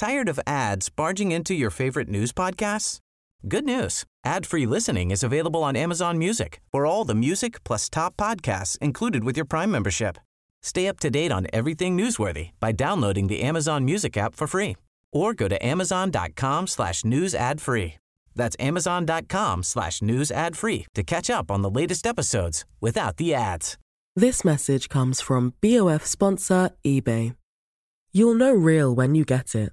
Tired of ads barging into your favorite news podcasts? Good news. Ad-free listening is available on Amazon Music for all the music plus top podcasts included with your Prime membership. Stay up to date on everything newsworthy by downloading the Amazon Music app for free or go to amazon.com slash news ad free. That's amazon.com slash news ad free to catch up on the latest episodes without the ads. This message comes from BOF sponsor eBay. You'll know real when you get it.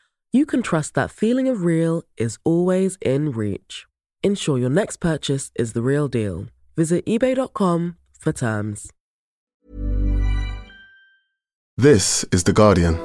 you can trust that feeling of real is always in reach. Ensure your next purchase is the real deal. Visit eBay.com for terms. This is The Guardian.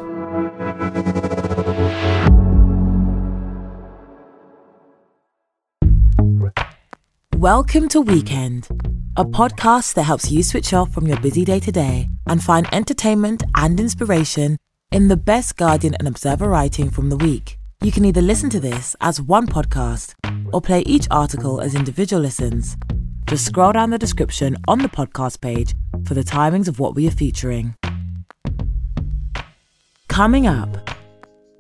Welcome to Weekend, a podcast that helps you switch off from your busy day to day and find entertainment and inspiration in the best Guardian and Observer writing from the week. You can either listen to this as one podcast or play each article as individual listens. Just scroll down the description on the podcast page for the timings of what we are featuring. Coming up,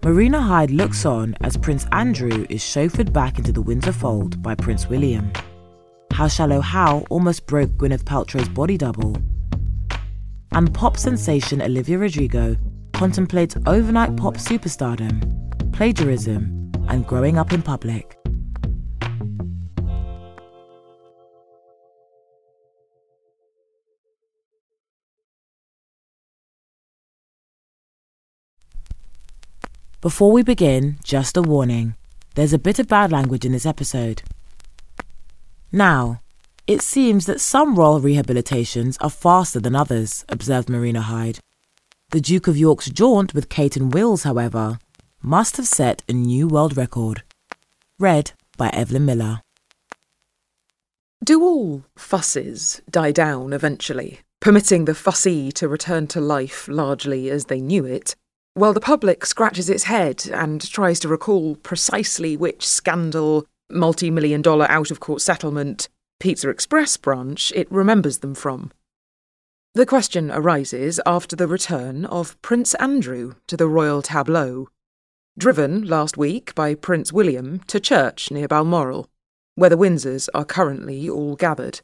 Marina Hyde looks on as Prince Andrew is chauffeured back into the Windsor fold by Prince William. How Shallow Hal almost broke Gwyneth Paltrow's body double. And pop sensation Olivia Rodrigo contemplates overnight pop superstardom, plagiarism, and growing up in public. Before we begin, just a warning there's a bit of bad language in this episode. Now, it seems that some royal rehabilitations are faster than others, observed Marina Hyde. The Duke of York's jaunt with Kate and Wills, however, must have set a new world record. Read by Evelyn Miller. Do all fusses die down eventually, permitting the fussy to return to life largely as they knew it, while the public scratches its head and tries to recall precisely which scandal, multi million dollar out of court settlement, Pizza Express branch it remembers them from? The question arises after the return of Prince Andrew to the royal tableau, driven last week by Prince William to church near Balmoral, where the Windsors are currently all gathered,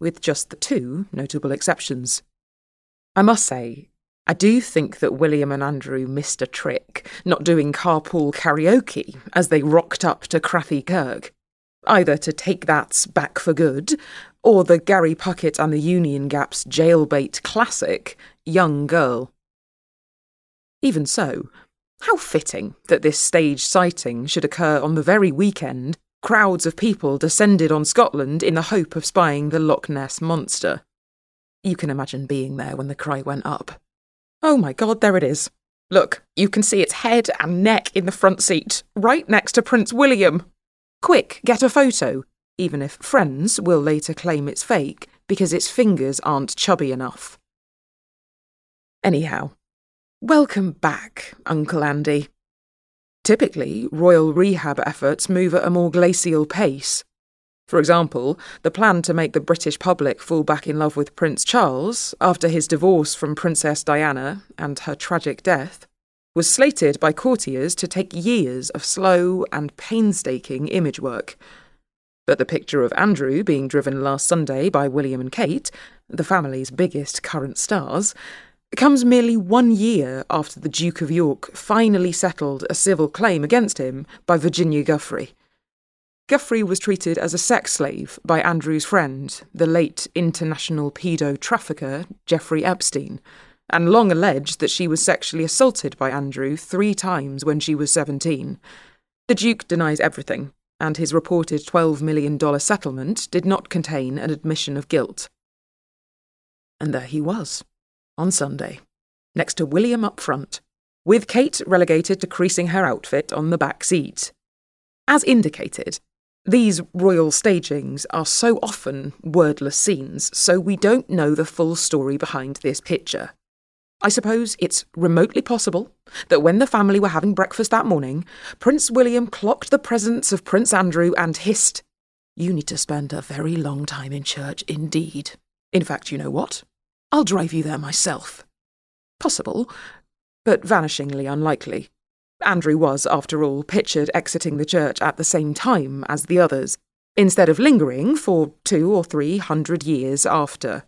with just the two notable exceptions. I must say, I do think that William and Andrew missed a trick, not doing carpool karaoke as they rocked up to Crathie Kirk. Either to take that back for good, or the Gary Puckett and the Union Gap's jailbait classic, Young Girl. Even so, how fitting that this stage sighting should occur on the very weekend crowds of people descended on Scotland in the hope of spying the Loch Ness monster. You can imagine being there when the cry went up. Oh my god, there it is. Look, you can see its head and neck in the front seat, right next to Prince William. Quick, get a photo, even if friends will later claim it's fake because its fingers aren't chubby enough. Anyhow, welcome back, Uncle Andy. Typically, royal rehab efforts move at a more glacial pace. For example, the plan to make the British public fall back in love with Prince Charles after his divorce from Princess Diana and her tragic death was slated by courtiers to take years of slow and painstaking image work. But the picture of Andrew being driven last Sunday by William and Kate, the family's biggest current stars, comes merely one year after the Duke of York finally settled a civil claim against him by Virginia Giuffre. Giuffre was treated as a sex slave by Andrew's friend, the late international pedo trafficker Jeffrey Epstein, and long alleged that she was sexually assaulted by Andrew three times when she was 17. The Duke denies everything, and his reported $12 million settlement did not contain an admission of guilt. And there he was, on Sunday, next to William up front, with Kate relegated to creasing her outfit on the back seat. As indicated, these royal stagings are so often wordless scenes, so we don't know the full story behind this picture. I suppose it's remotely possible that when the family were having breakfast that morning, Prince William clocked the presence of Prince Andrew and hissed, You need to spend a very long time in church indeed. In fact, you know what? I'll drive you there myself. Possible, but vanishingly unlikely. Andrew was, after all, pictured exiting the church at the same time as the others, instead of lingering for two or three hundred years after.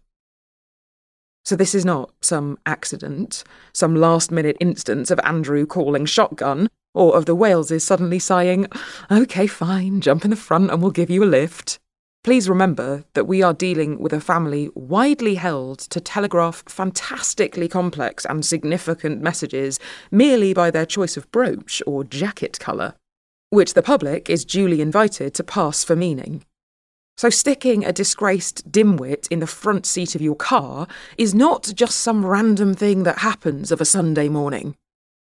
So this is not some accident, some last minute instance of Andrew calling shotgun, or of the Waleses suddenly sighing, OK, fine, jump in the front and we'll give you a lift. Please remember that we are dealing with a family widely held to telegraph fantastically complex and significant messages merely by their choice of brooch or jacket colour, which the public is duly invited to pass for meaning. So, sticking a disgraced dimwit in the front seat of your car is not just some random thing that happens of a Sunday morning.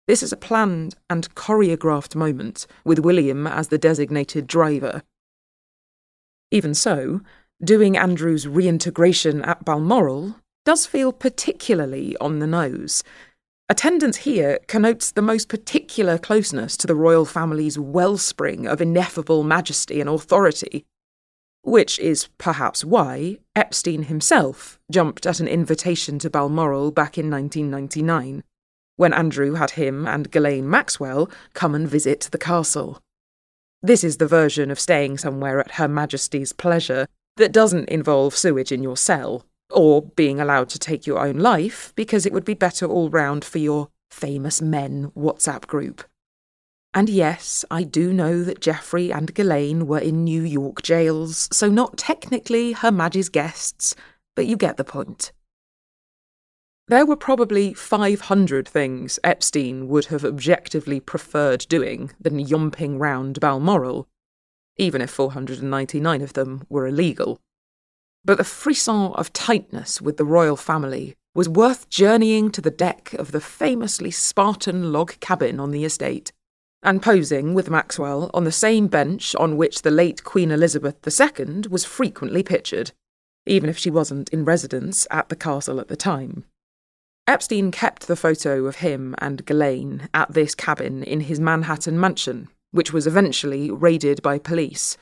This is a planned and choreographed moment, with William as the designated driver. Even so, doing Andrew's reintegration at Balmoral does feel particularly on the nose. Attendance here connotes the most particular closeness to the royal family's wellspring of ineffable majesty and authority which is perhaps why Epstein himself jumped at an invitation to Balmoral back in 1999, when Andrew had him and Ghislaine Maxwell come and visit the castle. This is the version of staying somewhere at Her Majesty's pleasure that doesn't involve sewage in your cell, or being allowed to take your own life because it would be better all round for your famous men WhatsApp group. And yes, I do know that Jeffrey and Ghislaine were in New York jails, so not technically Her Majesty's guests, but you get the point. There were probably 500 things Epstein would have objectively preferred doing than yomping round Balmoral, even if 499 of them were illegal. But the frisson of tightness with the royal family was worth journeying to the deck of the famously Spartan log cabin on the estate and posing with Maxwell on the same bench on which the late Queen Elizabeth II was frequently pictured, even if she wasn't in residence at the castle at the time. Epstein kept the photo of him and Ghislaine at this cabin in his Manhattan mansion, which was eventually raided by police.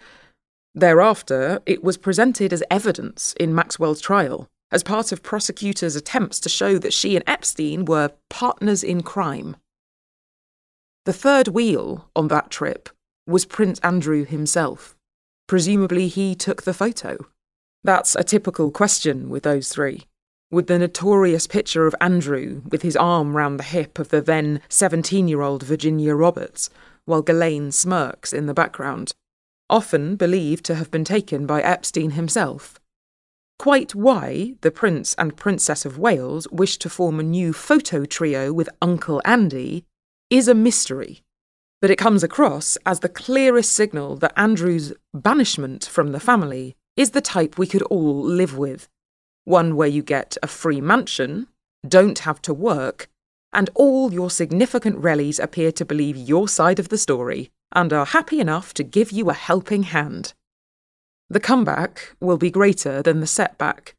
Thereafter, it was presented as evidence in Maxwell's trial, as part of prosecutors' attempts to show that she and Epstein were partners in crime. The third wheel on that trip was Prince Andrew himself. Presumably, he took the photo. That's a typical question with those three. With the notorious picture of Andrew with his arm round the hip of the then 17 year old Virginia Roberts, while Ghislaine smirks in the background, often believed to have been taken by Epstein himself. Quite why the Prince and Princess of Wales wished to form a new photo trio with Uncle Andy is a mystery, but it comes across as the clearest signal that Andrew's banishment from the family is the type we could all live with. One where you get a free mansion, don't have to work, and all your significant relis appear to believe your side of the story and are happy enough to give you a helping hand. The comeback will be greater than the setback,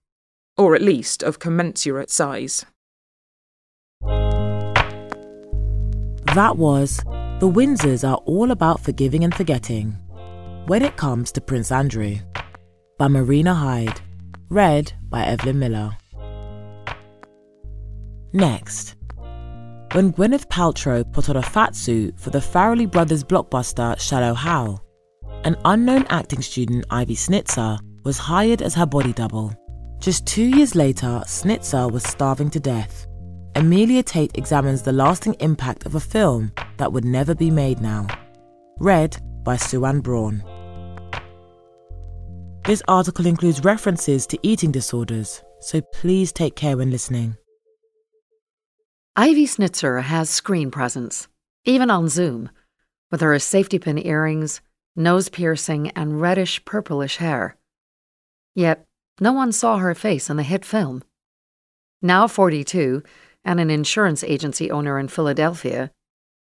or at least of commensurate size. That was The Windsors Are All About Forgiving and Forgetting When It Comes to Prince Andrew by Marina Hyde. Read by Evelyn Miller. Next. When Gwyneth Paltrow put on a fat suit for the Farrelly Brothers blockbuster Shallow Hal, an unknown acting student, Ivy Snitzer, was hired as her body double. Just two years later, Snitzer was starving to death Amelia Tate examines the lasting impact of a film that would never be made now. Read by Suanne Braun. This article includes references to eating disorders, so please take care when listening. Ivy Snitzer has screen presence, even on Zoom, with her safety pin earrings, nose piercing, and reddish purplish hair. Yet, no one saw her face in the hit film. Now 42, and an insurance agency owner in Philadelphia,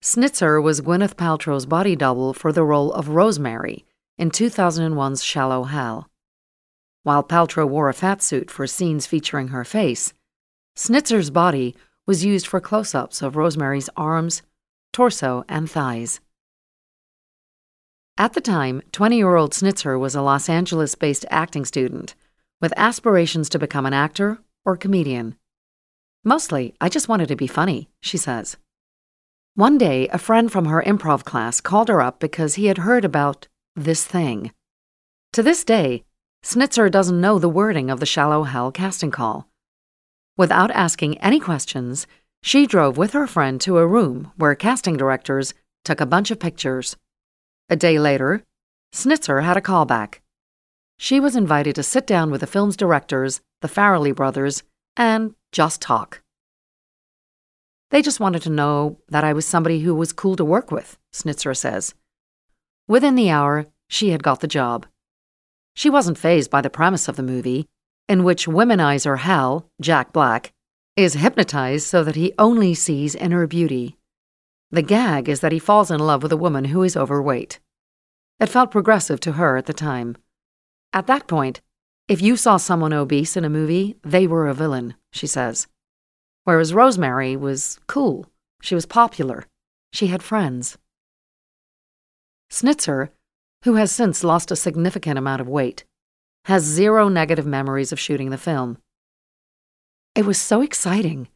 Snitzer was Gwyneth Paltrow's body double for the role of Rosemary in 2001's Shallow Hal. While Paltrow wore a fat suit for scenes featuring her face, Snitzer's body was used for close ups of Rosemary's arms, torso, and thighs. At the time, 20 year old Snitzer was a Los Angeles based acting student with aspirations to become an actor or comedian. Mostly, I just wanted to be funny, she says. One day, a friend from her improv class called her up because he had heard about this thing. To this day, Snitzer doesn't know the wording of the Shallow Hal casting call. Without asking any questions, she drove with her friend to a room where casting directors took a bunch of pictures. A day later, Snitzer had a callback. She was invited to sit down with the film's directors, the Farrelly brothers, and just talk. They just wanted to know that I was somebody who was cool to work with, Snitzer says. Within the hour, she had got the job. She wasn't fazed by the premise of the movie, in which womanizer Hal, Jack Black, is hypnotized so that he only sees inner beauty. The gag is that he falls in love with a woman who is overweight. It felt progressive to her at the time. At that point, if you saw someone obese in a movie, they were a villain, she says. Whereas Rosemary was cool. She was popular. She had friends. Snitzer, who has since lost a significant amount of weight, has zero negative memories of shooting the film. It was so exciting.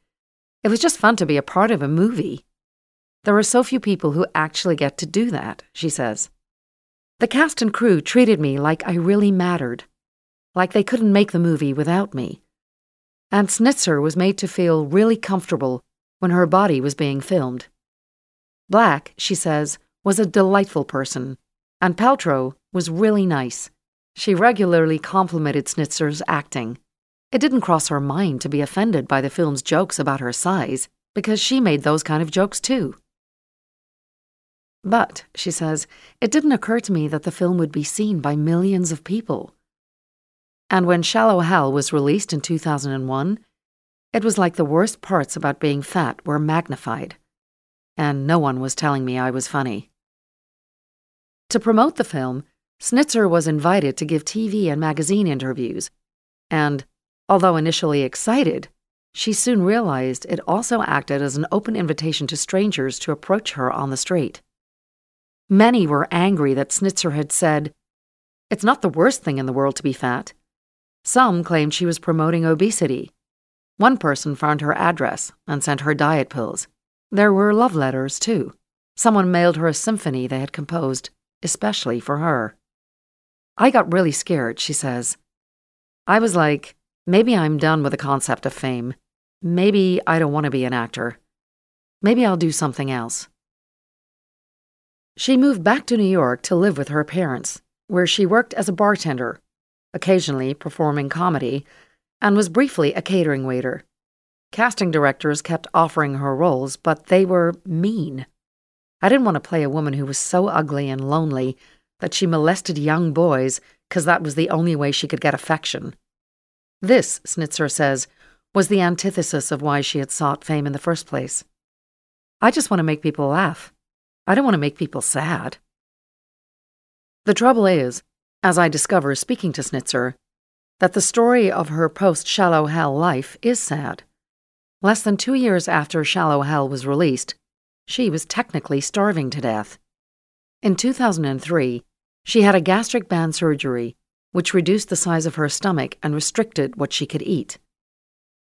It was just fun to be a part of a movie. There are so few people who actually get to do that, she says. The cast and crew treated me like I really mattered, like they couldn't make the movie without me and Snitzer was made to feel really comfortable when her body was being filmed. Black, she says, was a delightful person, and Paltrow was really nice. She regularly complimented Snitzer's acting. It didn't cross her mind to be offended by the film's jokes about her size, because she made those kind of jokes too. But, she says, it didn't occur to me that the film would be seen by millions of people. And when Shallow Hal was released in 2001, it was like the worst parts about being fat were magnified. And no one was telling me I was funny. To promote the film, Snitzer was invited to give TV and magazine interviews, and, although initially excited, she soon realized it also acted as an open invitation to strangers to approach her on the street. Many were angry that Snitzer had said, It's not the worst thing in the world to be fat. Some claimed she was promoting obesity. One person found her address and sent her diet pills. There were love letters, too. Someone mailed her a symphony they had composed, especially for her. I got really scared, she says. I was like, maybe I'm done with the concept of fame. Maybe I don't want to be an actor. Maybe I'll do something else. She moved back to New York to live with her parents, where she worked as a bartender occasionally performing comedy, and was briefly a catering waiter. Casting directors kept offering her roles, but they were mean. I didn't want to play a woman who was so ugly and lonely that she molested young boys because that was the only way she could get affection. This, Snitzer says, was the antithesis of why she had sought fame in the first place. I just want to make people laugh. I don't want to make people sad. The trouble is, as I discover speaking to Snitzer, that the story of her post Shallow Hal life is sad. Less than two years after Shallow Hal was released, she was technically starving to death. In 2003, she had a gastric band surgery, which reduced the size of her stomach and restricted what she could eat.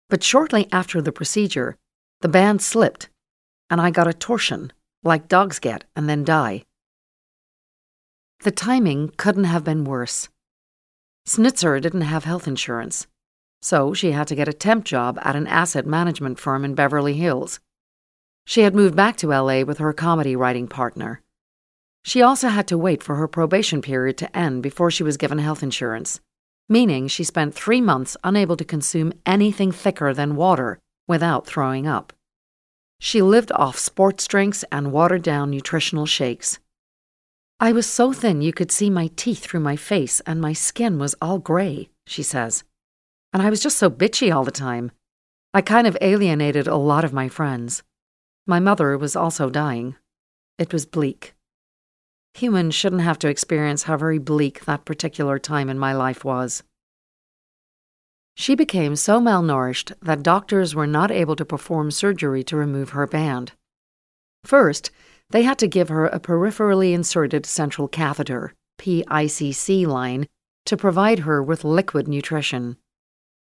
But shortly after the procedure, the band slipped, and I got a torsion, like dogs get and then die. The timing couldn't have been worse. Snitzer didn't have health insurance, so she had to get a temp job at an asset management firm in Beverly Hills. She had moved back to LA with her comedy writing partner. She also had to wait for her probation period to end before she was given health insurance, meaning she spent three months unable to consume anything thicker than water without throwing up. She lived off sports drinks and watered down nutritional shakes. I was so thin you could see my teeth through my face, and my skin was all gray, she says. And I was just so bitchy all the time. I kind of alienated a lot of my friends. My mother was also dying, It was bleak. Humans shouldn't have to experience how very bleak that particular time in my life was. She became so malnourished that doctors were not able to perform surgery to remove her band. First, they had to give her a peripherally inserted central catheter, PICC line, to provide her with liquid nutrition.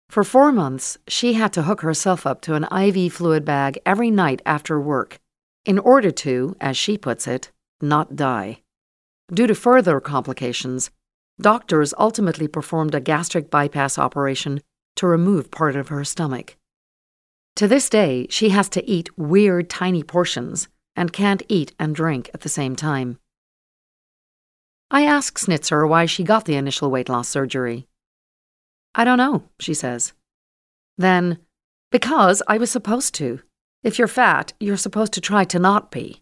For four months, she had to hook herself up to an IV fluid bag every night after work in order to, as she puts it, not die. Due to further complications, doctors ultimately performed a gastric bypass operation to remove part of her stomach. To this day, she has to eat weird tiny portions and can't eat and drink at the same time. I ask Snitzer why she got the initial weight loss surgery. I don't know, she says. Then, because I was supposed to. If you're fat, you're supposed to try to not be.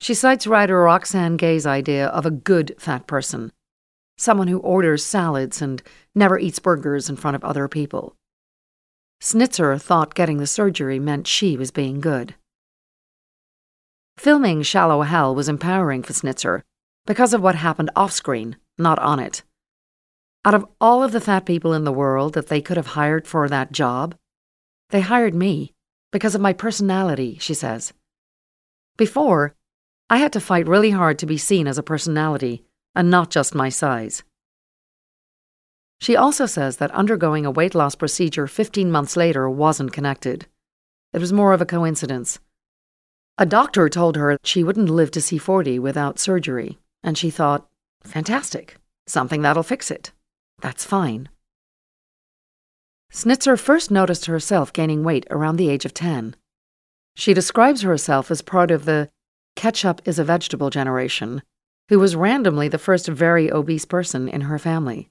She cites writer Roxane Gay's idea of a good fat person someone who orders salads and never eats burgers in front of other people. Snitzer thought getting the surgery meant she was being good. Filming Shallow Hal was empowering for Snitzer because of what happened off screen, not on it. Out of all of the fat people in the world that they could have hired for that job, they hired me because of my personality, she says. Before, I had to fight really hard to be seen as a personality and not just my size. She also says that undergoing a weight loss procedure 15 months later wasn't connected. It was more of a coincidence. A doctor told her she wouldn't live to see 40 without surgery, and she thought, fantastic, something that'll fix it. That's fine. Snitzer first noticed herself gaining weight around the age of 10. She describes herself as part of the ketchup is a vegetable generation who was randomly the first very obese person in her family.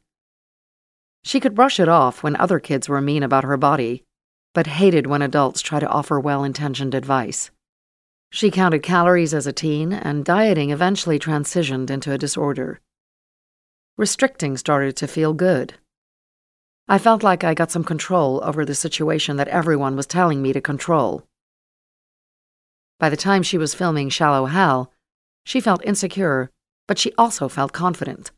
She could brush it off when other kids were mean about her body, but hated when adults try to offer well intentioned advice. She counted calories as a teen, and dieting eventually transitioned into a disorder. Restricting started to feel good. I felt like I got some control over the situation that everyone was telling me to control. By the time she was filming Shallow Hal, she felt insecure but she also felt confident.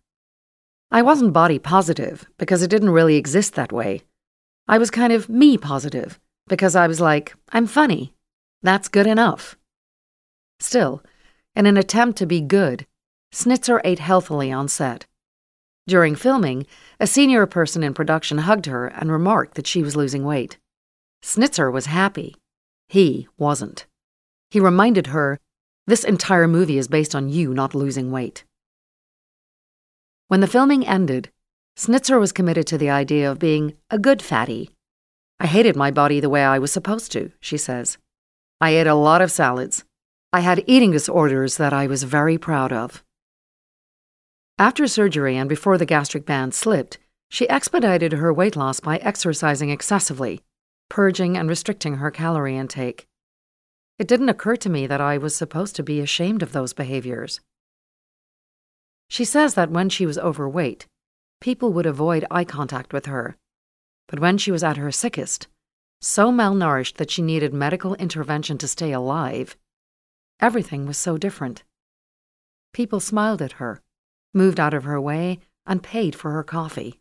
I wasn't body positive because it didn't really exist that way. I was kind of me positive because I was like, I'm funny. That's good enough. Still, in an attempt to be good, Snitzer ate healthily on set. During filming, a senior person in production hugged her and remarked that she was losing weight. Snitzer was happy. He wasn't. He reminded her this entire movie is based on you not losing weight. When the filming ended, Snitzer was committed to the idea of being a good fatty. I hated my body the way I was supposed to, she says. I ate a lot of salads. I had eating disorders that I was very proud of. After surgery and before the gastric band slipped, she expedited her weight loss by exercising excessively, purging and restricting her calorie intake. It didn't occur to me that I was supposed to be ashamed of those behaviors. She says that when she was overweight, people would avoid eye contact with her. But when she was at her sickest, so malnourished that she needed medical intervention to stay alive, everything was so different. People smiled at her, moved out of her way, and paid for her coffee.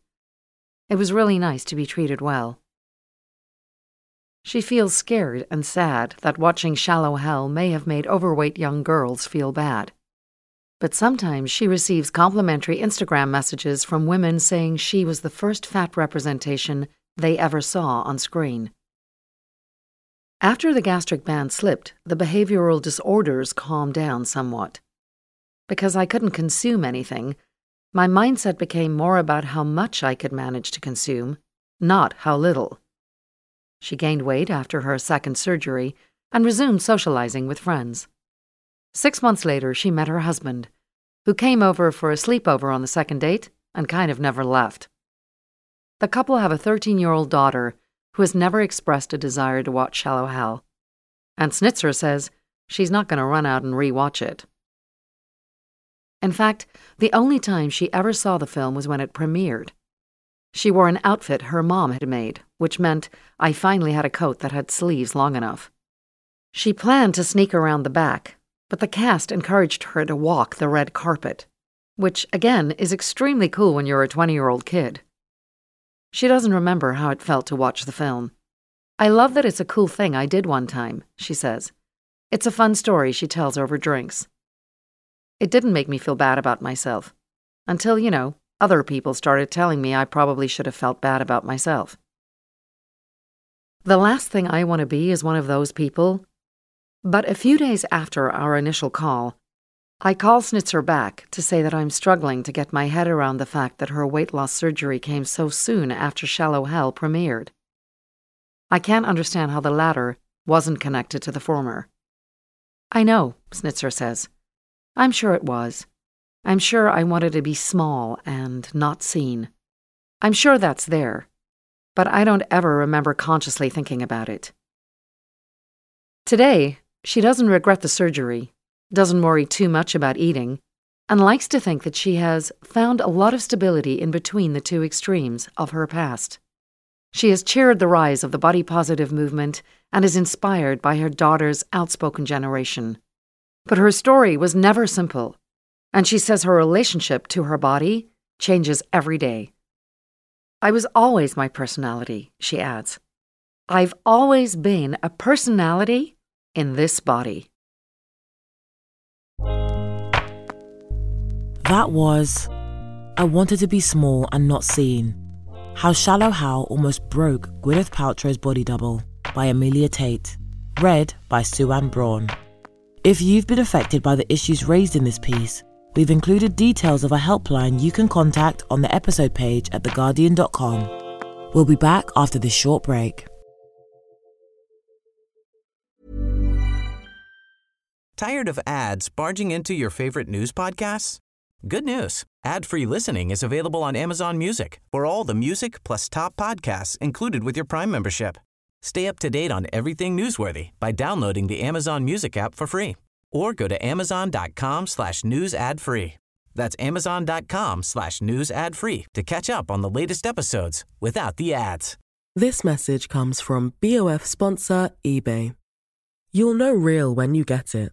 It was really nice to be treated well. She feels scared and sad that watching Shallow Hal may have made overweight young girls feel bad. But sometimes she receives complimentary Instagram messages from women saying she was the first fat representation they ever saw on screen. After the gastric band slipped, the behavioral disorders calmed down somewhat. Because I couldn't consume anything, my mindset became more about how much I could manage to consume, not how little. She gained weight after her second surgery and resumed socializing with friends. Six months later, she met her husband, who came over for a sleepover on the second date and kind of never left. The couple have a 13 year old daughter who has never expressed a desire to watch Shallow Hal, and Snitzer says she's not going to run out and re-watch it. In fact, the only time she ever saw the film was when it premiered. She wore an outfit her mom had made, which meant I finally had a coat that had sleeves long enough. She planned to sneak around the back, but the cast encouraged her to walk the red carpet, which, again, is extremely cool when you're a 20 year old kid. She doesn't remember how it felt to watch the film. I love that it's a cool thing I did one time, she says. It's a fun story she tells over drinks. It didn't make me feel bad about myself. Until, you know, other people started telling me I probably should have felt bad about myself. The last thing I want to be is one of those people. But a few days after our initial call, I call Snitzer back to say that I'm struggling to get my head around the fact that her weight loss surgery came so soon after Shallow Hal premiered. I can't understand how the latter wasn't connected to the former. I know, Snitzer says. I'm sure it was. I'm sure I wanted to be small and not seen. I'm sure that's there, but I don't ever remember consciously thinking about it. Today, she doesn't regret the surgery, doesn't worry too much about eating, and likes to think that she has found a lot of stability in between the two extremes of her past. She has cheered the rise of the body positive movement and is inspired by her daughter's outspoken generation. But her story was never simple, and she says her relationship to her body changes every day. I was always my personality, she adds. I've always been a personality in this body. That was I Wanted to Be Small and Not Seen. How Shallow Hal Almost Broke Gwyneth Paltrow's Body Double by Amelia Tate. Read by Suanne Braun. If you've been affected by the issues raised in this piece, we've included details of a helpline you can contact on the episode page at theguardian.com. We'll be back after this short break. Tired of ads barging into your favorite news podcasts? Good news. Ad-free listening is available on Amazon Music. For all the music plus top podcasts included with your Prime membership. Stay up to date on everything newsworthy by downloading the Amazon Music app for free or go to amazon.com slash news ad free. That's amazon.com slash news ad free to catch up on the latest episodes without the ads. This message comes from BOF sponsor eBay. You'll know real when you get it.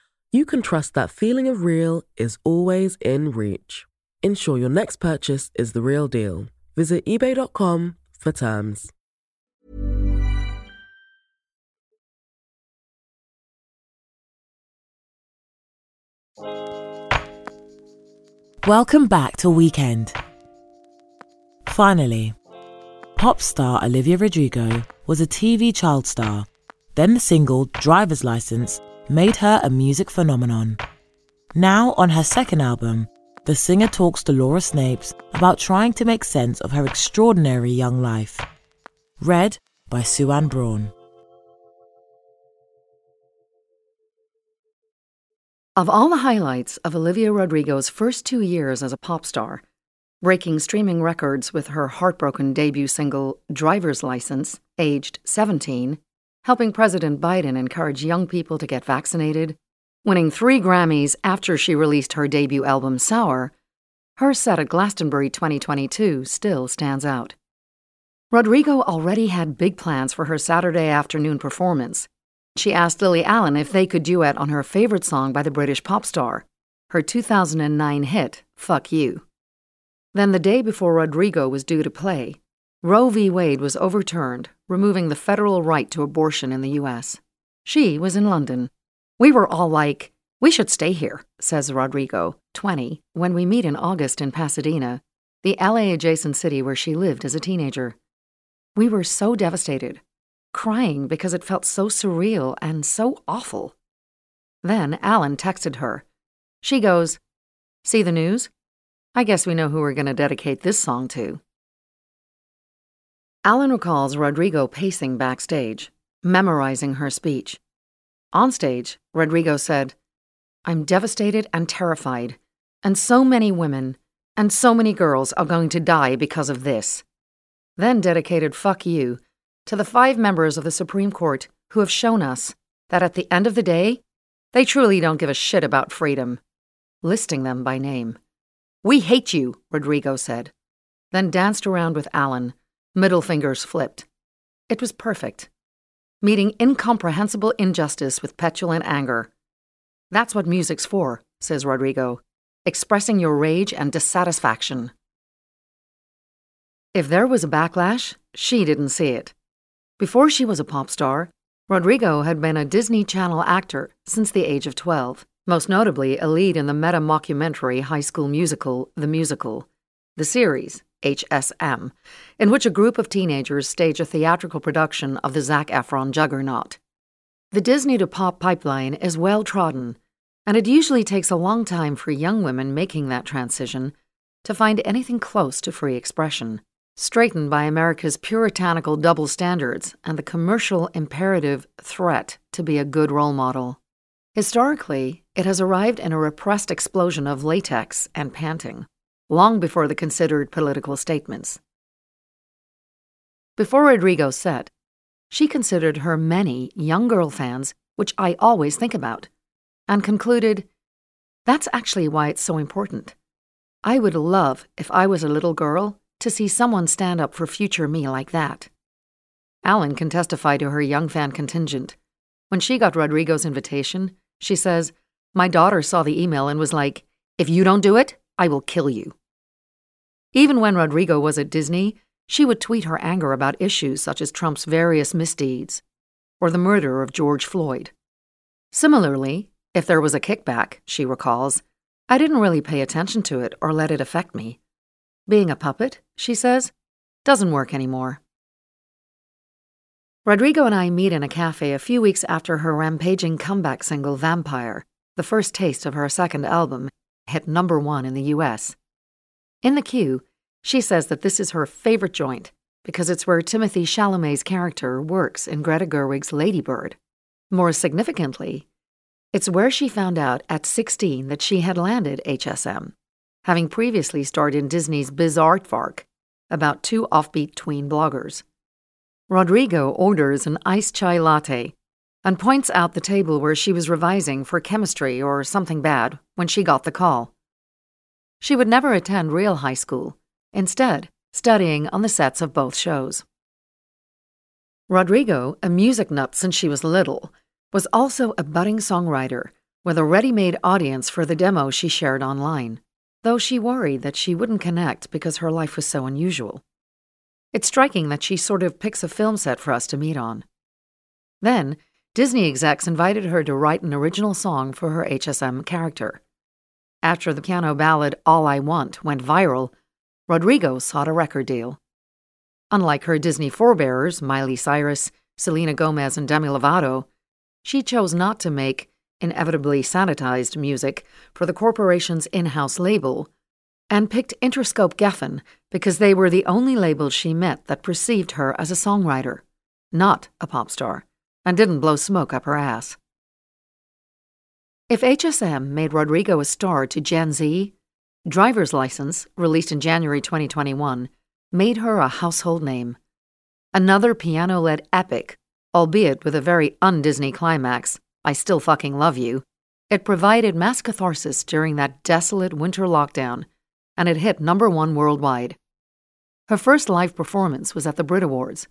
you can trust that feeling of real is always in reach. Ensure your next purchase is the real deal. Visit eBay.com for terms. Welcome back to Weekend. Finally, pop star Olivia Rodrigo was a TV child star. Then the single Driver's License made her a music phenomenon. Now, on her second album, the singer talks to Laura Snapes about trying to make sense of her extraordinary young life. Read by Suanne Braun. Of all the highlights of Olivia Rodrigo's first two years as a pop star, breaking streaming records with her heartbroken debut single Driver's License, aged 17, helping President Biden encourage young people to get vaccinated, winning three Grammys after she released her debut album Sour, her set at Glastonbury 2022 still stands out. Rodrigo already had big plans for her Saturday afternoon performance, she asked Lily Allen if they could duet on her favorite song by the British pop star, her 2009 hit, Fuck You. Then, the day before Rodrigo was due to play, Roe v. Wade was overturned, removing the federal right to abortion in the U.S. She was in London. We were all like, we should stay here, says Rodrigo, 20, when we meet in August in Pasadena, the LA adjacent city where she lived as a teenager. We were so devastated crying because it felt so surreal and so awful. Then Allen texted her. She goes, See the news? I guess we know who we're going to dedicate this song to. Allen recalls Rodrigo pacing backstage, memorizing her speech. On stage, Rodrigo said, I'm devastated and terrified. and so many women and so many girls are going to die because of this. Then dedicated fuck you to the five members of the Supreme Court who have shown us that at the end of the day, they truly don't give a shit about freedom, listing them by name. We hate you, Rodrigo said, then danced around with Allen, middle fingers flipped. It was perfect. Meeting incomprehensible injustice with petulant anger. That's what music's for, says Rodrigo, expressing your rage and dissatisfaction. If there was a backlash, she didn't see it. Before she was a pop star, Rodrigo had been a Disney Channel actor since the age of 12, most notably a lead in the meta mockumentary High School Musical, The Musical. The series, HSM, in which a group of teenagers stage a theatrical production of the Zac Efron juggernaut. The Disney to pop pipeline is well trodden, and it usually takes a long time for young women making that transition to find anything close to free expression straitened by America's puritanical double standards and the commercial imperative threat to be a good role model. Historically, it has arrived in a repressed explosion of latex and panting, long before the considered political statements. Before Rodrigo set, she considered her many young girl fans, which I always think about, and concluded, That's actually why it's so important. I would love, if I was a little girl, to see someone stand up for future me like that. Allen can testify to her young fan contingent. When she got Rodrigo's invitation, she says, My daughter saw the email and was like, If you don't do it, I will kill you. Even when Rodrigo was at Disney, she would tweet her anger about issues such as Trump's various misdeeds or the murder of George Floyd. Similarly, if there was a kickback, she recalls, I didn't really pay attention to it or let it affect me. Being a puppet, she says, doesn't work anymore. Rodrigo and I meet in a cafe a few weeks after her rampaging comeback single Vampire, the first taste of her second album, hit number one in the US. In the queue, she says that this is her favorite joint because it's where Timothée Chalamet's character works in Greta Gerwig's Ladybird. More significantly, it's where she found out at 16 that she had landed HSM having previously starred in Disney's Bizaardvark about two offbeat tween bloggers. Rodrigo orders an iced chai latte and points out the table where she was revising for chemistry or something bad when she got the call. She would never attend real high school, instead, studying on the sets of both shows. Rodrigo, a music nut since she was little, was also a budding songwriter with a ready made audience for the demo she shared online though she worried that she wouldn't connect because her life was so unusual. It's striking that she sort of picks a film set for us to meet on. Then, Disney execs invited her to write an original song for her HSM character. After the piano ballad All I Want went viral, Rodrigo sought a record deal. Unlike her Disney forebearers, Miley Cyrus, Selena Gomez, and Demi Lovato, she chose not to make inevitably sanitized music for the corporation's in house label, and picked Interscope Geffen because they were the only labels she met that perceived her as a songwriter, not a pop star, and didn't blow smoke up her ass. If HSM made Rodrigo a star to Gen Z, Driver's License, released in January 2021, made her a household name. Another piano led epic, albeit with a very un Disney climax, I Still Fucking Love You, it provided mass catharsis during that desolate winter lockdown, and it hit number one worldwide. Her first live performance was at the Brit Awards,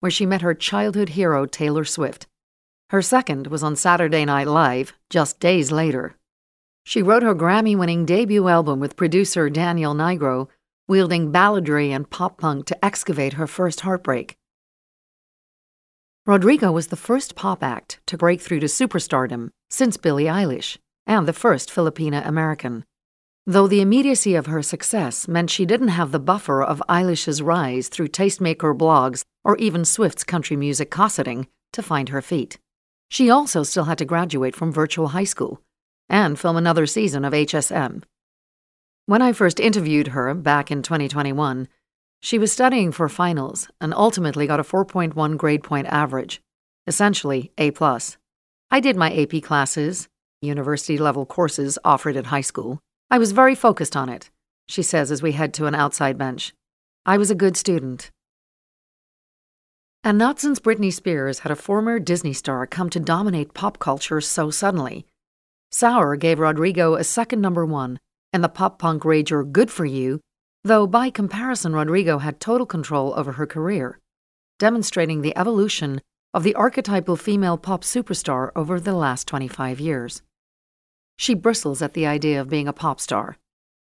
where she met her childhood hero Taylor Swift. Her second was on Saturday Night Live, just days later. She wrote her Grammy winning debut album with producer Daniel Nigro, wielding balladry and pop punk to excavate her first heartbreak. Rodrigo was the first pop act to break through to superstardom since Billie Eilish, and the first Filipina American. Though the immediacy of her success meant she didn't have the buffer of Eilish's rise through tastemaker blogs or even Swift's country music cosseting to find her feet. She also still had to graduate from virtual high school and film another season of HSM. When I first interviewed her back in 2021, she was studying for finals and ultimately got a 4.1 grade point average, essentially A+. I did my AP classes, university level courses offered at high school, I was very focused on it, she says as we head to an outside bench. I was a good student. And not since Britney Spears had a former Disney star come to dominate pop culture so suddenly. Sour gave Rodrigo a second number one, and the pop punk rager Good For You, though by comparison, Rodrigo had total control over her career, demonstrating the evolution of the archetypal female pop superstar over the last 25 years. She bristles at the idea of being a pop star,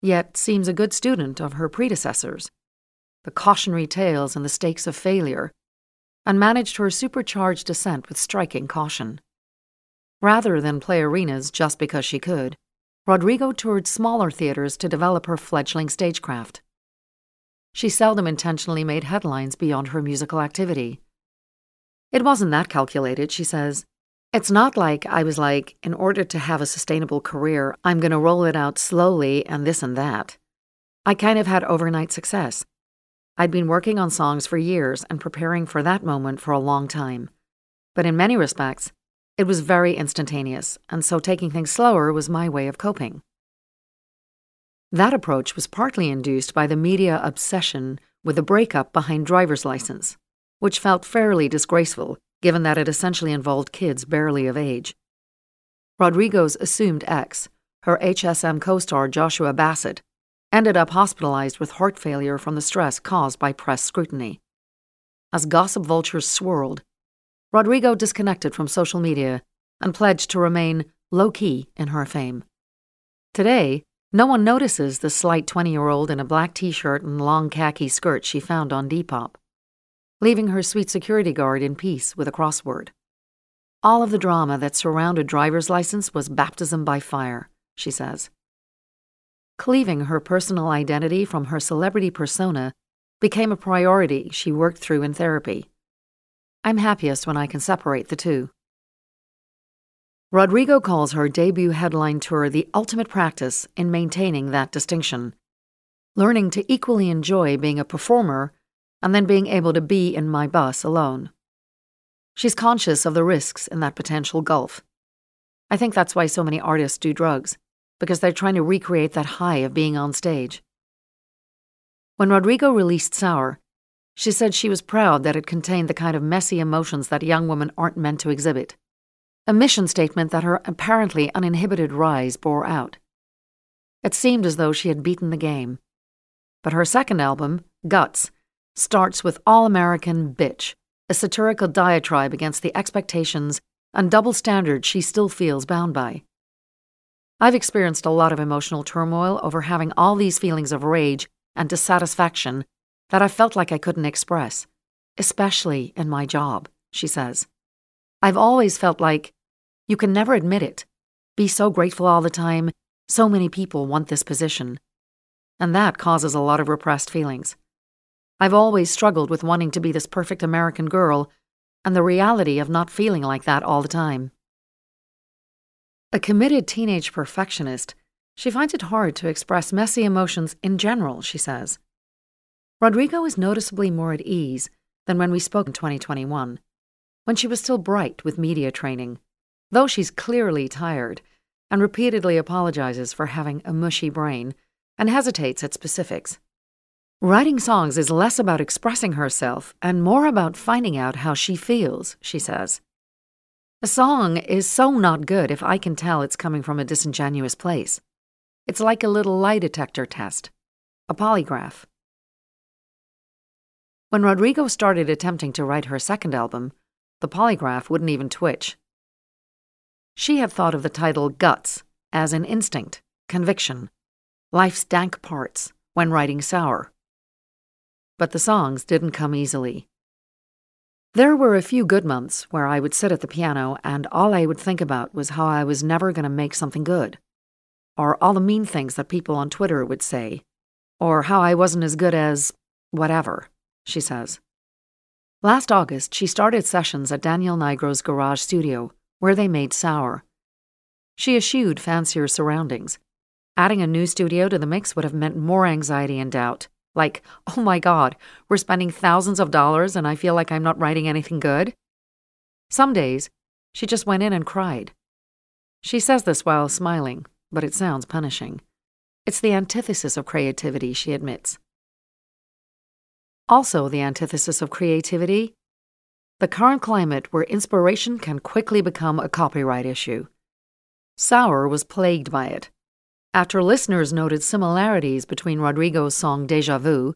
yet seems a good student of her predecessors. The cautionary tales and the stakes of failure, and managed her supercharged descent with striking caution. Rather than play arenas just because she could, Rodrigo toured smaller theaters to develop her fledgling stagecraft. She seldom intentionally made headlines beyond her musical activity. It wasn't that calculated, she says. It's not like I was like, in order to have a sustainable career, I'm going to roll it out slowly and this and that. I kind of had overnight success. I'd been working on songs for years and preparing for that moment for a long time. But in many respects, it was very instantaneous, and so taking things slower was my way of coping. That approach was partly induced by the media obsession with the breakup behind driver's license, which felt fairly disgraceful given that it essentially involved kids barely of age. Rodrigo's assumed ex, her HSM co star Joshua Bassett, ended up hospitalized with heart failure from the stress caused by press scrutiny. As gossip vultures swirled, Rodrigo disconnected from social media and pledged to remain low key in her fame. Today, no one notices the slight 20 year old in a black t shirt and long khaki skirt she found on Depop leaving her sweet security guard in peace with a crossword. All of the drama that surrounded driver's license was baptism by fire, she says. Cleaving her personal identity from her celebrity persona became a priority she worked through in therapy. I'm happiest when I can separate the two. Rodrigo calls her debut headline tour the ultimate practice in maintaining that distinction, learning to equally enjoy being a performer and then being able to be in my bus alone. She's conscious of the risks in that potential gulf. I think that's why so many artists do drugs, because they're trying to recreate that high of being on stage. When Rodrigo released Sour, she said she was proud that it contained the kind of messy emotions that young women aren't meant to exhibit. A mission statement that her apparently uninhibited rise bore out. It seemed as though she had beaten the game. But her second album, Guts, starts with All American Bitch, a satirical diatribe against the expectations and double standards she still feels bound by. I've experienced a lot of emotional turmoil over having all these feelings of rage and dissatisfaction that I felt like I couldn't express, especially in my job, she says. I've always felt like you can never admit it, be so grateful all the time, so many people want this position. And that causes a lot of repressed feelings. I've always struggled with wanting to be this perfect American girl and the reality of not feeling like that all the time. A committed teenage perfectionist, she finds it hard to express messy emotions in general, she says. Rodrigo is noticeably more at ease than when we spoke in 2021, when she was still bright with media training, though she's clearly tired and repeatedly apologizes for having a mushy brain and hesitates at specifics. Writing songs is less about expressing herself and more about finding out how she feels, she says. A song is so not good if I can tell it's coming from a disingenuous place. It's like a little lie detector test, a polygraph. When Rodrigo started attempting to write her second album, the polygraph wouldn't even twitch. She had thought of the title Guts as an instinct, conviction, life's dank parts when writing Sour but the songs didn't come easily. There were a few good months where I would sit at the piano and all I would think about was how I was never going to make something good, or all the mean things that people on Twitter would say, or how I wasn't as good as whatever, she says. Last August, she started sessions at Daniel Nigro's garage studio, where they made Sour. She eschewed fancier surroundings. Adding a new studio to the mix would have meant more anxiety and doubt, like, oh my God, we're spending thousands of dollars and I feel like I'm not writing anything good. Some days, she just went in and cried. She says this while smiling, but it sounds punishing. It's the antithesis of creativity, she admits. Also, the antithesis of creativity the current climate where inspiration can quickly become a copyright issue. Sour was plagued by it. After listeners noted similarities between Rodrigo's song Deja Vu,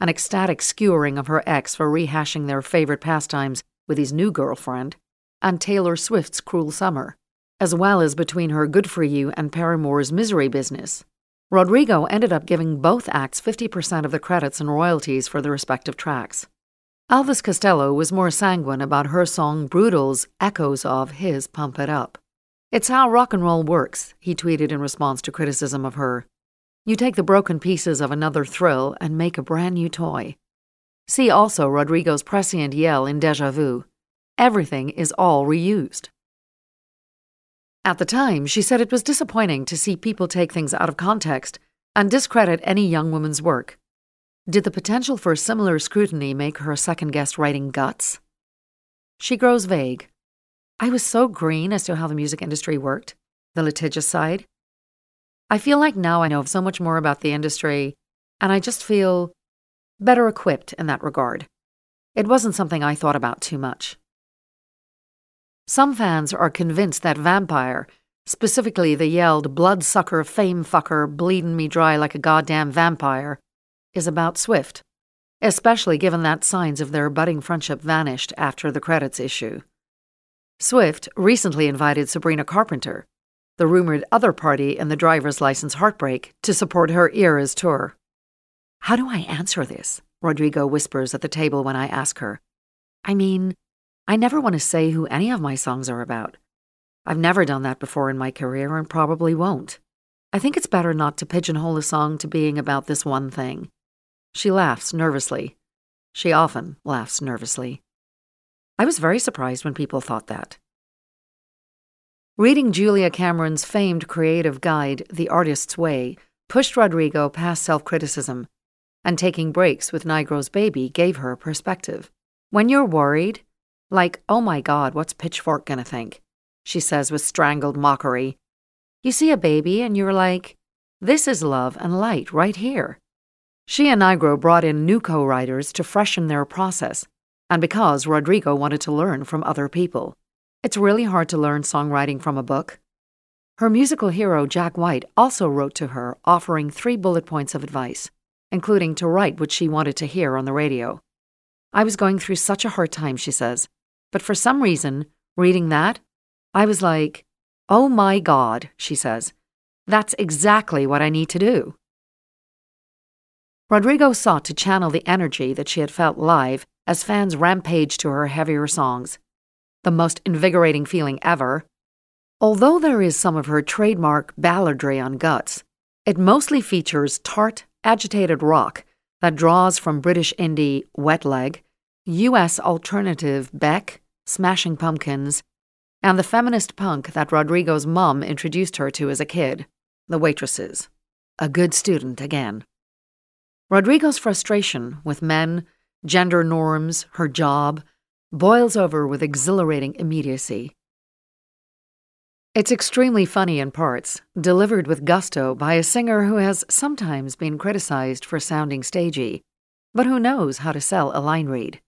an ecstatic skewering of her ex for rehashing their favorite pastimes with his new girlfriend, and Taylor Swift's Cruel Summer, as well as between her Good For You and Paramore's Misery Business. Rodrigo ended up giving both acts 50% of the credits and royalties for the respective tracks. Elvis Costello was more sanguine about her song Brutal's echoes of his Pump It Up. It's how rock and roll works, he tweeted in response to criticism of her. You take the broken pieces of another thrill and make a brand new toy. See also Rodrigo's prescient yell in Deja Vu. Everything is all reused. At the time, she said it was disappointing to see people take things out of context and discredit any young woman's work. Did the potential for similar scrutiny make her second guess writing guts? She grows vague. I was so green as to how the music industry worked, the litigious side. I feel like now I know so much more about the industry, and I just feel better equipped in that regard. It wasn't something I thought about too much. Some fans are convinced that Vampire, specifically the yelled bloodsucker, fame fucker, bleeding me dry like a goddamn vampire, is about Swift, especially given that signs of their budding friendship vanished after the credits issue. Swift recently invited Sabrina Carpenter, the rumored other party in the driver's license heartbreak, to support her Eras tour. How do I answer this? Rodrigo whispers at the table when I ask her. I mean, I never want to say who any of my songs are about. I've never done that before in my career and probably won't. I think it's better not to pigeonhole a song to being about this one thing. She laughs nervously. She often laughs nervously. I was very surprised when people thought that. Reading Julia Cameron's famed creative guide, The Artist's Way, pushed Rodrigo past self criticism, and taking breaks with Nigro's baby gave her perspective. When you're worried, like, oh my god, what's Pitchfork gonna think? She says with strangled mockery. You see a baby and you're like, this is love and light right here. She and Nigro brought in new co writers to freshen their process, and because Rodrigo wanted to learn from other people. It's really hard to learn songwriting from a book. Her musical hero, Jack White, also wrote to her, offering three bullet points of advice, including to write what she wanted to hear on the radio. I was going through such a hard time, she says, but for some reason, reading that, I was like, oh my God, she says. That's exactly what I need to do. Rodrigo sought to channel the energy that she had felt live as fans rampaged to her heavier songs. The most invigorating feeling ever. Although there is some of her trademark balladry on Guts, it mostly features tart, agitated rock that draws from British indie Wet Leg, US alternative Beck, Smashing Pumpkins, and the feminist punk that Rodrigo's mum introduced her to as a kid, The Waitresses. A good student again. Rodrigo's frustration with men, gender norms, her job, boils over with exhilarating immediacy. It's extremely funny in parts, delivered with gusto by a singer who has sometimes been criticized for sounding stagey, but who knows how to sell a line read.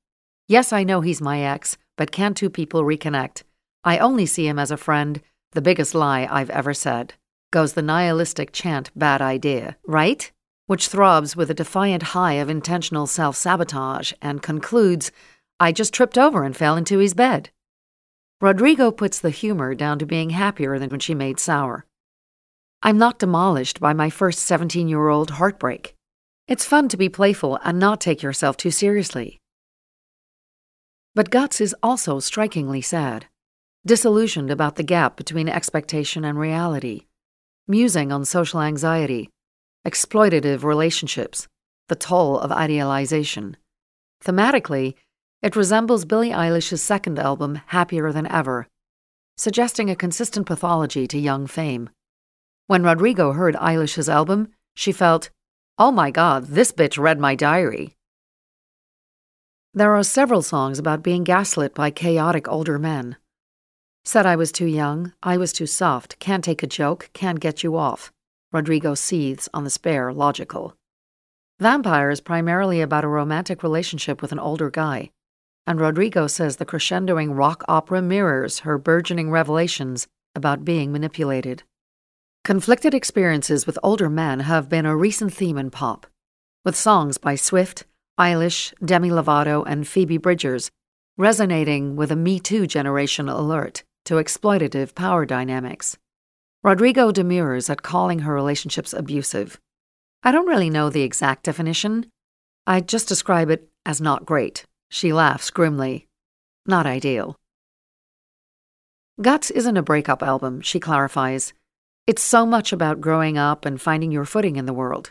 Yes, I know he's my ex, but can two people reconnect? I only see him as a friend, the biggest lie I've ever said. Goes the nihilistic chant bad idea, right? Which throbs with a defiant high of intentional self sabotage and concludes, I just tripped over and fell into his bed. Rodrigo puts the humor down to being happier than when she made sour. I'm not demolished by my first 17 year old heartbreak. It's fun to be playful and not take yourself too seriously. But Guts is also strikingly sad, disillusioned about the gap between expectation and reality, musing on social anxiety, exploitative relationships, the toll of idealization. Thematically, it resembles Billie Eilish's second album, Happier Than Ever, suggesting a consistent pathology to young fame. When Rodrigo heard Eilish's album, she felt, oh my god, this bitch read my diary. There are several songs about being gaslit by chaotic older men. Said I was too young, I was too soft, can't take a joke, can't get you off. Rodrigo seethes on the spare, logical. Vampire is primarily about a romantic relationship with an older guy, and Rodrigo says the crescendoing rock opera mirrors her burgeoning revelations about being manipulated. Conflicted experiences with older men have been a recent theme in pop, with songs by Swift, Eilish, Demi Lovato, and Phoebe Bridgers resonating with a Me Too generation alert to exploitative power dynamics. Rodrigo demurs at calling her relationships abusive. I don't really know the exact definition. I just describe it as not great. She laughs grimly. Not ideal. Guts isn't a breakup album, she clarifies. It's so much about growing up and finding your footing in the world.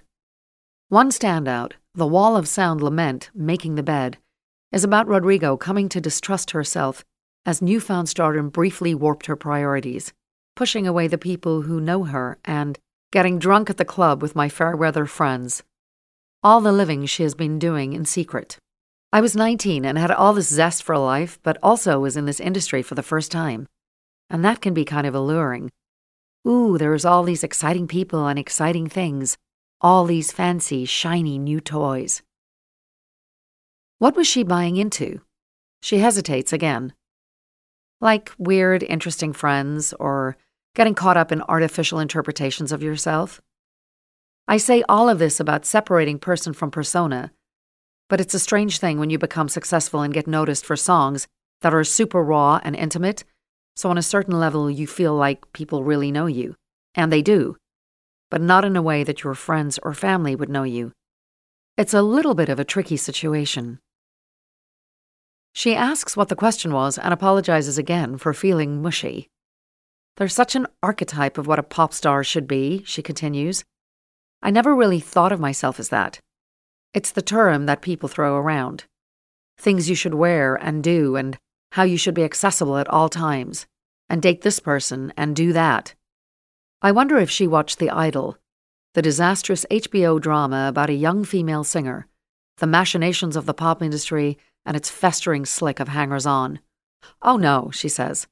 One standout, The Wall of Sound Lament, Making the Bed, is about Rodrigo coming to distrust herself as newfound stardom briefly warped her priorities, pushing away the people who know her and getting drunk at the club with my fair weather friends. All the living she has been doing in secret. I was 19 and had all this zest for life, but also was in this industry for the first time. And that can be kind of alluring Ooh, there's all these exciting people and exciting things, all these fancy, shiny new toys. What was she buying into? She hesitates again. Like weird, interesting friends, or getting caught up in artificial interpretations of yourself? I say all of this about separating person from persona, but it's a strange thing when you become successful and get noticed for songs that are super raw and intimate so, on a certain level, you feel like people really know you. And they do. But not in a way that your friends or family would know you. It's a little bit of a tricky situation. She asks what the question was and apologizes again for feeling mushy. There's such an archetype of what a pop star should be, she continues. I never really thought of myself as that. It's the term that people throw around. Things you should wear and do and how you should be accessible at all times, and date this person and do that. I wonder if she watched The Idol, the disastrous HBO drama about a young female singer, the machinations of the pop industry, and its festering slick of hangers on. Oh no, she says.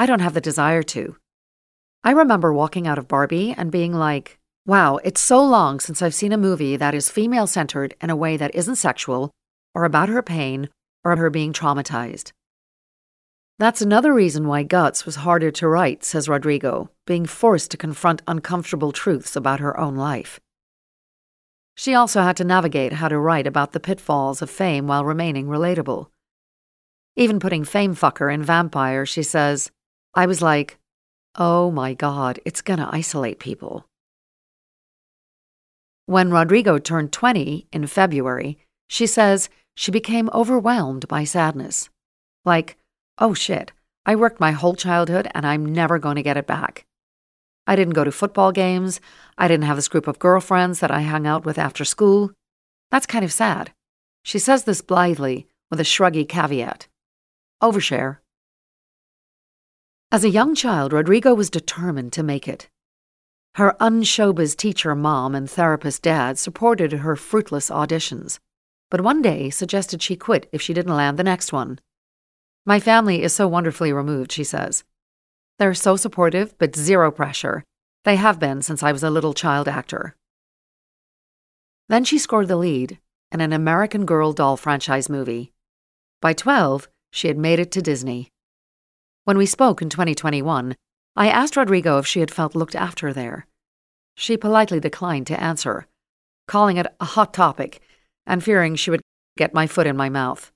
I don't have the desire to. I remember walking out of Barbie and being like, wow, it's so long since I've seen a movie that is female centered in a way that isn't sexual, or about her pain, or her being traumatized. That's another reason why Guts was harder to write, says Rodrigo, being forced to confront uncomfortable truths about her own life. She also had to navigate how to write about the pitfalls of fame while remaining relatable. Even putting fame fucker in vampire, she says, I was like, oh my god, it's gonna isolate people. When Rodrigo turned 20 in February, she says she became overwhelmed by sadness. Like, Oh shit, I worked my whole childhood and I'm never going to get it back. I didn't go to football games. I didn't have this group of girlfriends that I hung out with after school. That's kind of sad. She says this blithely, with a shruggy caveat. Overshare. As a young child, Rodrigo was determined to make it. Her unshowbiz teacher mom and therapist dad supported her fruitless auditions, but one day suggested she quit if she didn't land the next one. My family is so wonderfully removed, she says. They're so supportive, but zero pressure. They have been since I was a little child actor. Then she scored the lead in an American Girl doll franchise movie. By 12, she had made it to Disney. When we spoke in 2021, I asked Rodrigo if she had felt looked after there. She politely declined to answer, calling it a hot topic and fearing she would get my foot in my mouth.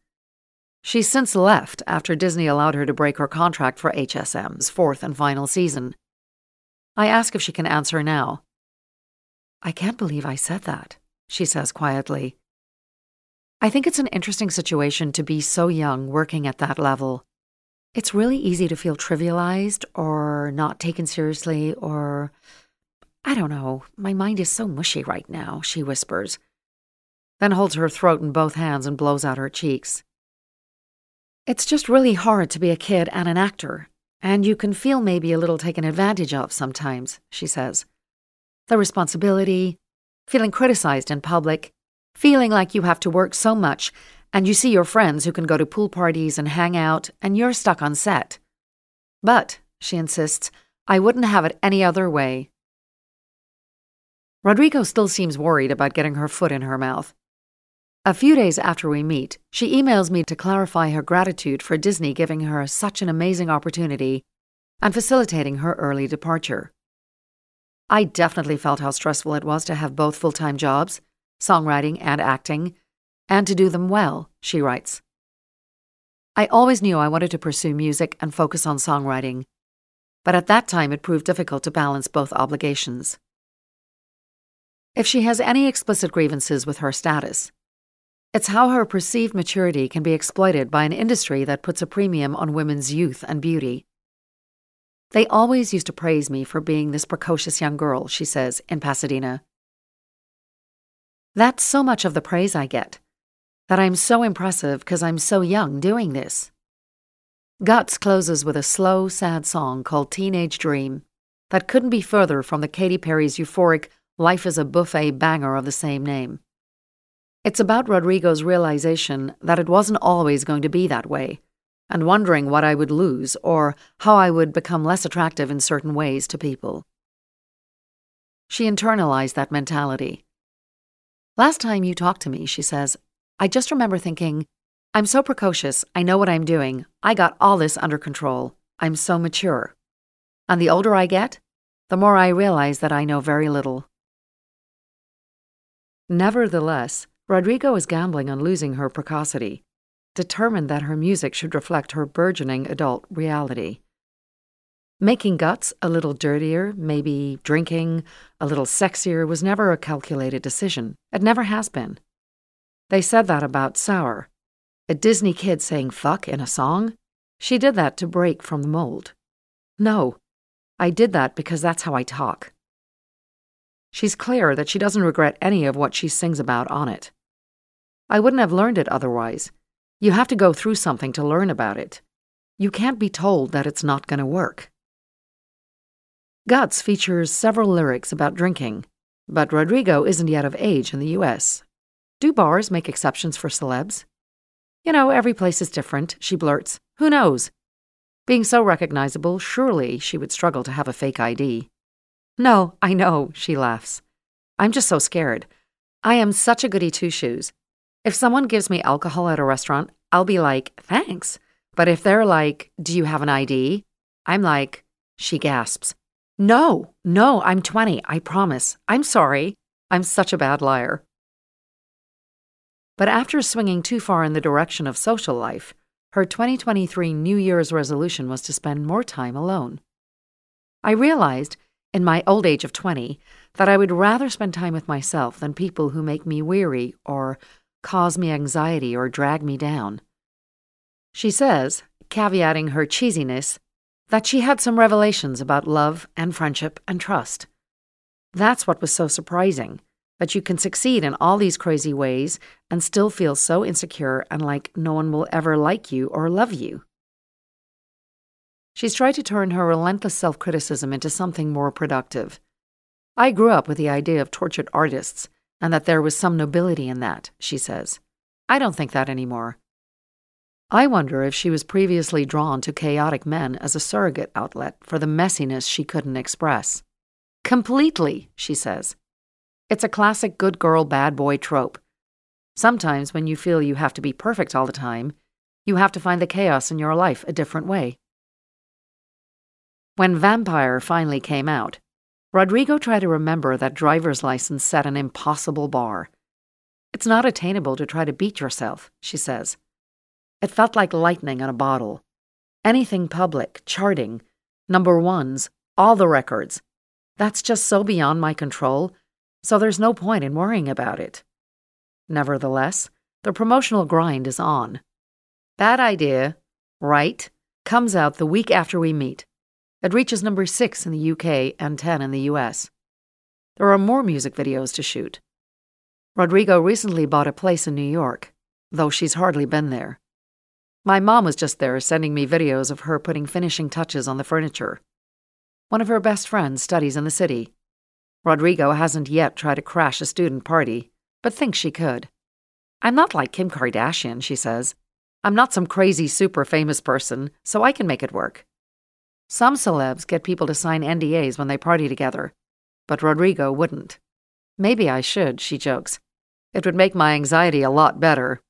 She's since left after Disney allowed her to break her contract for HSM's fourth and final season. I ask if she can answer now. I can't believe I said that, she says quietly. I think it's an interesting situation to be so young working at that level. It's really easy to feel trivialized or not taken seriously or. I don't know, my mind is so mushy right now, she whispers, then holds her throat in both hands and blows out her cheeks. It's just really hard to be a kid and an actor, and you can feel maybe a little taken advantage of sometimes, she says. The responsibility, feeling criticized in public, feeling like you have to work so much, and you see your friends who can go to pool parties and hang out, and you're stuck on set. But, she insists, I wouldn't have it any other way. Rodrigo still seems worried about getting her foot in her mouth. A few days after we meet, she emails me to clarify her gratitude for Disney giving her such an amazing opportunity and facilitating her early departure. I definitely felt how stressful it was to have both full time jobs, songwriting and acting, and to do them well, she writes. I always knew I wanted to pursue music and focus on songwriting, but at that time it proved difficult to balance both obligations. If she has any explicit grievances with her status, it's how her perceived maturity can be exploited by an industry that puts a premium on women's youth and beauty. They always used to praise me for being this precocious young girl, she says, in Pasadena. That's so much of the praise I get, that I'm so impressive because I'm so young doing this. Guts closes with a slow, sad song called Teenage Dream that couldn't be further from the Katy Perry's euphoric Life is a Buffet banger of the same name. It's about Rodrigo's realization that it wasn't always going to be that way, and wondering what I would lose or how I would become less attractive in certain ways to people. She internalized that mentality. Last time you talked to me, she says, I just remember thinking, I'm so precocious, I know what I'm doing, I got all this under control, I'm so mature. And the older I get, the more I realize that I know very little. Nevertheless, Rodrigo is gambling on losing her precocity determined that her music should reflect her burgeoning adult reality. Making guts a little dirtier, maybe drinking a little sexier, was never a calculated decision. It never has been. They said that about Sour. A Disney kid saying fuck in a song? She did that to break from the mold. No, I did that because that's how I talk. She's clear that she doesn't regret any of what she sings about on it. I wouldn't have learned it otherwise, you have to go through something to learn about it. You can't be told that it's not going to work. Guts features several lyrics about drinking, but Rodrigo isn't yet of age in the US. Do bars make exceptions for celebs? You know, every place is different, she blurts. Who knows? Being so recognizable, surely she would struggle to have a fake ID. No, I know, she laughs. I'm just so scared. I am such a goody two shoes. If someone gives me alcohol at a restaurant, I'll be like, thanks. But if they're like, do you have an ID? I'm like, she gasps. No, no, I'm 20, I promise. I'm sorry. I'm such a bad liar. But after swinging too far in the direction of social life, her 2023 New Year's resolution was to spend more time alone. I realized, in my old age of 20, that I would rather spend time with myself than people who make me weary or cause me anxiety or drag me down. She says, caveating her cheesiness, that she had some revelations about love and friendship and trust. That's what was so surprising that you can succeed in all these crazy ways and still feel so insecure and like no one will ever like you or love you. She's tried to turn her relentless self criticism into something more productive. I grew up with the idea of tortured artists and that there was some nobility in that, she says. I don't think that anymore. I wonder if she was previously drawn to chaotic men as a surrogate outlet for the messiness she couldn't express. Completely, she says. It's a classic good girl, bad boy trope. Sometimes, when you feel you have to be perfect all the time, you have to find the chaos in your life a different way. When Vampire finally came out, Rodrigo tried to remember that driver's license set an impossible bar. It's not attainable to try to beat yourself, she says. It felt like lightning on a bottle. Anything public, charting, number ones, all the records. That's just so beyond my control, so there's no point in worrying about it. Nevertheless, the promotional grind is on. Bad idea, right, comes out the week after we meet. It reaches number 6 in the UK and 10 in the US. There are more music videos to shoot. Rodrigo recently bought a place in New York, though she's hardly been there. My mom was just there sending me videos of her putting finishing touches on the furniture. One of her best friends studies in the city. Rodrigo hasn't yet tried to crash a student party, but thinks she could. I'm not like Kim Kardashian, she says. I'm not some crazy super famous person, so I can make it work. Some celebs get people to sign NDAs when they party together, but Rodrigo wouldn't. Maybe I should, she jokes. It would make my anxiety a lot better.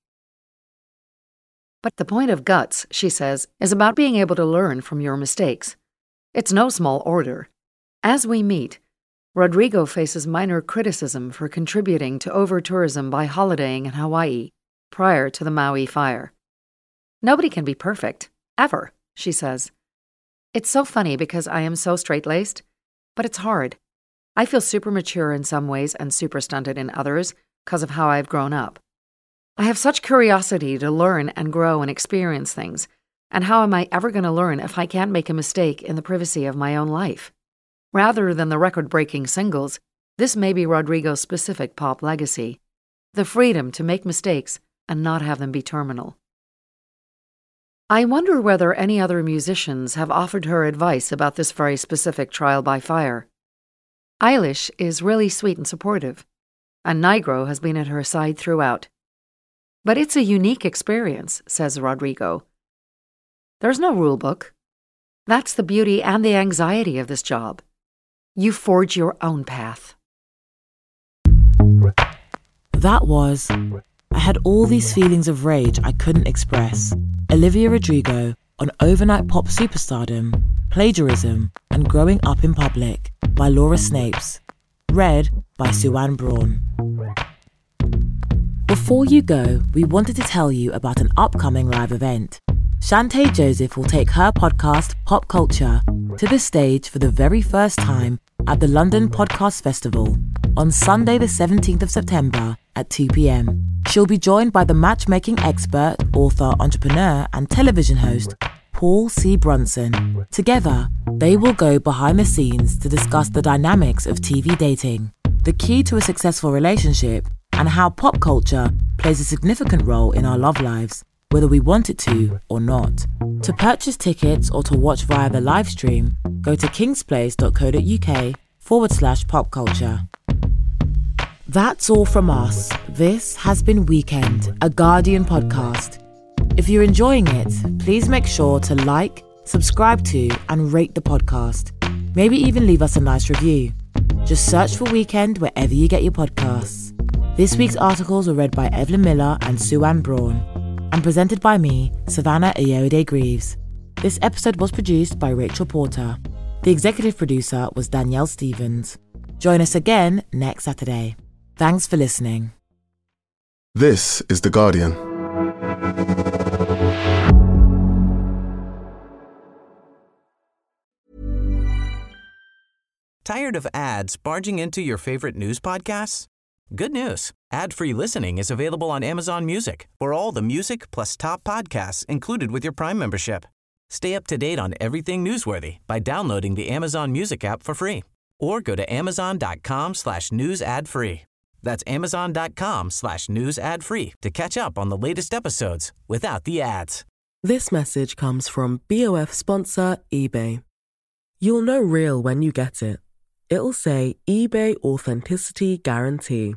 But the point of guts, she says, is about being able to learn from your mistakes. It's no small order. As we meet, Rodrigo faces minor criticism for contributing to over tourism by holidaying in Hawaii prior to the Maui fire. Nobody can be perfect, ever, she says. It's so funny because I am so straight laced, but it's hard. I feel super mature in some ways and super stunted in others because of how I've grown up. I have such curiosity to learn and grow and experience things, and how am I ever going to learn if I can't make a mistake in the privacy of my own life? Rather than the record breaking singles, this may be Rodrigo's specific pop legacy the freedom to make mistakes and not have them be terminal. I wonder whether any other musicians have offered her advice about this very specific trial by fire. Eilish is really sweet and supportive, and Nigro has been at her side throughout. But it's a unique experience, says Rodrigo. There's no rule book. That's the beauty and the anxiety of this job. You forge your own path. That was I had all these feelings of rage I couldn't express. Olivia Rodrigo on overnight pop superstardom, plagiarism, and growing up in public by Laura Snapes. Read by Suanne Braun. Before you go, we wanted to tell you about an upcoming live event. Chanté Joseph will take her podcast, Pop Culture, to the stage for the very first time at the London Podcast Festival on Sunday, the 17th of September at 2 pm. She'll be joined by the matchmaking expert, author, entrepreneur, and television host, Paul C. Brunson. Together, they will go behind the scenes to discuss the dynamics of TV dating, the key to a successful relationship, and how pop culture plays a significant role in our love lives, whether we want it to or not. To purchase tickets or to watch via the live stream, go to kingsplace.co.uk forward slash pop culture. That's all from us. This has been Weekend, a Guardian podcast. If you're enjoying it, please make sure to like, subscribe to, and rate the podcast. Maybe even leave us a nice review. Just search for Weekend wherever you get your podcasts. This week's articles were read by Evelyn Miller and Suanne Braun, and presented by me, Savannah Ayoade Greaves. This episode was produced by Rachel Porter. The executive producer was Danielle Stevens. Join us again next Saturday. Thanks for listening. This is The Guardian. Tired of ads barging into your favorite news podcasts? Good news. Ad-free listening is available on Amazon Music for all the music plus top podcasts included with your Prime membership. Stay up to date on everything newsworthy by downloading the Amazon Music app for free or go to amazon.com slash news ad free. That's amazon.com slash news ad free to catch up on the latest episodes without the ads. This message comes from BOF sponsor eBay. You'll know real when you get it. It'll say eBay Authenticity Guarantee.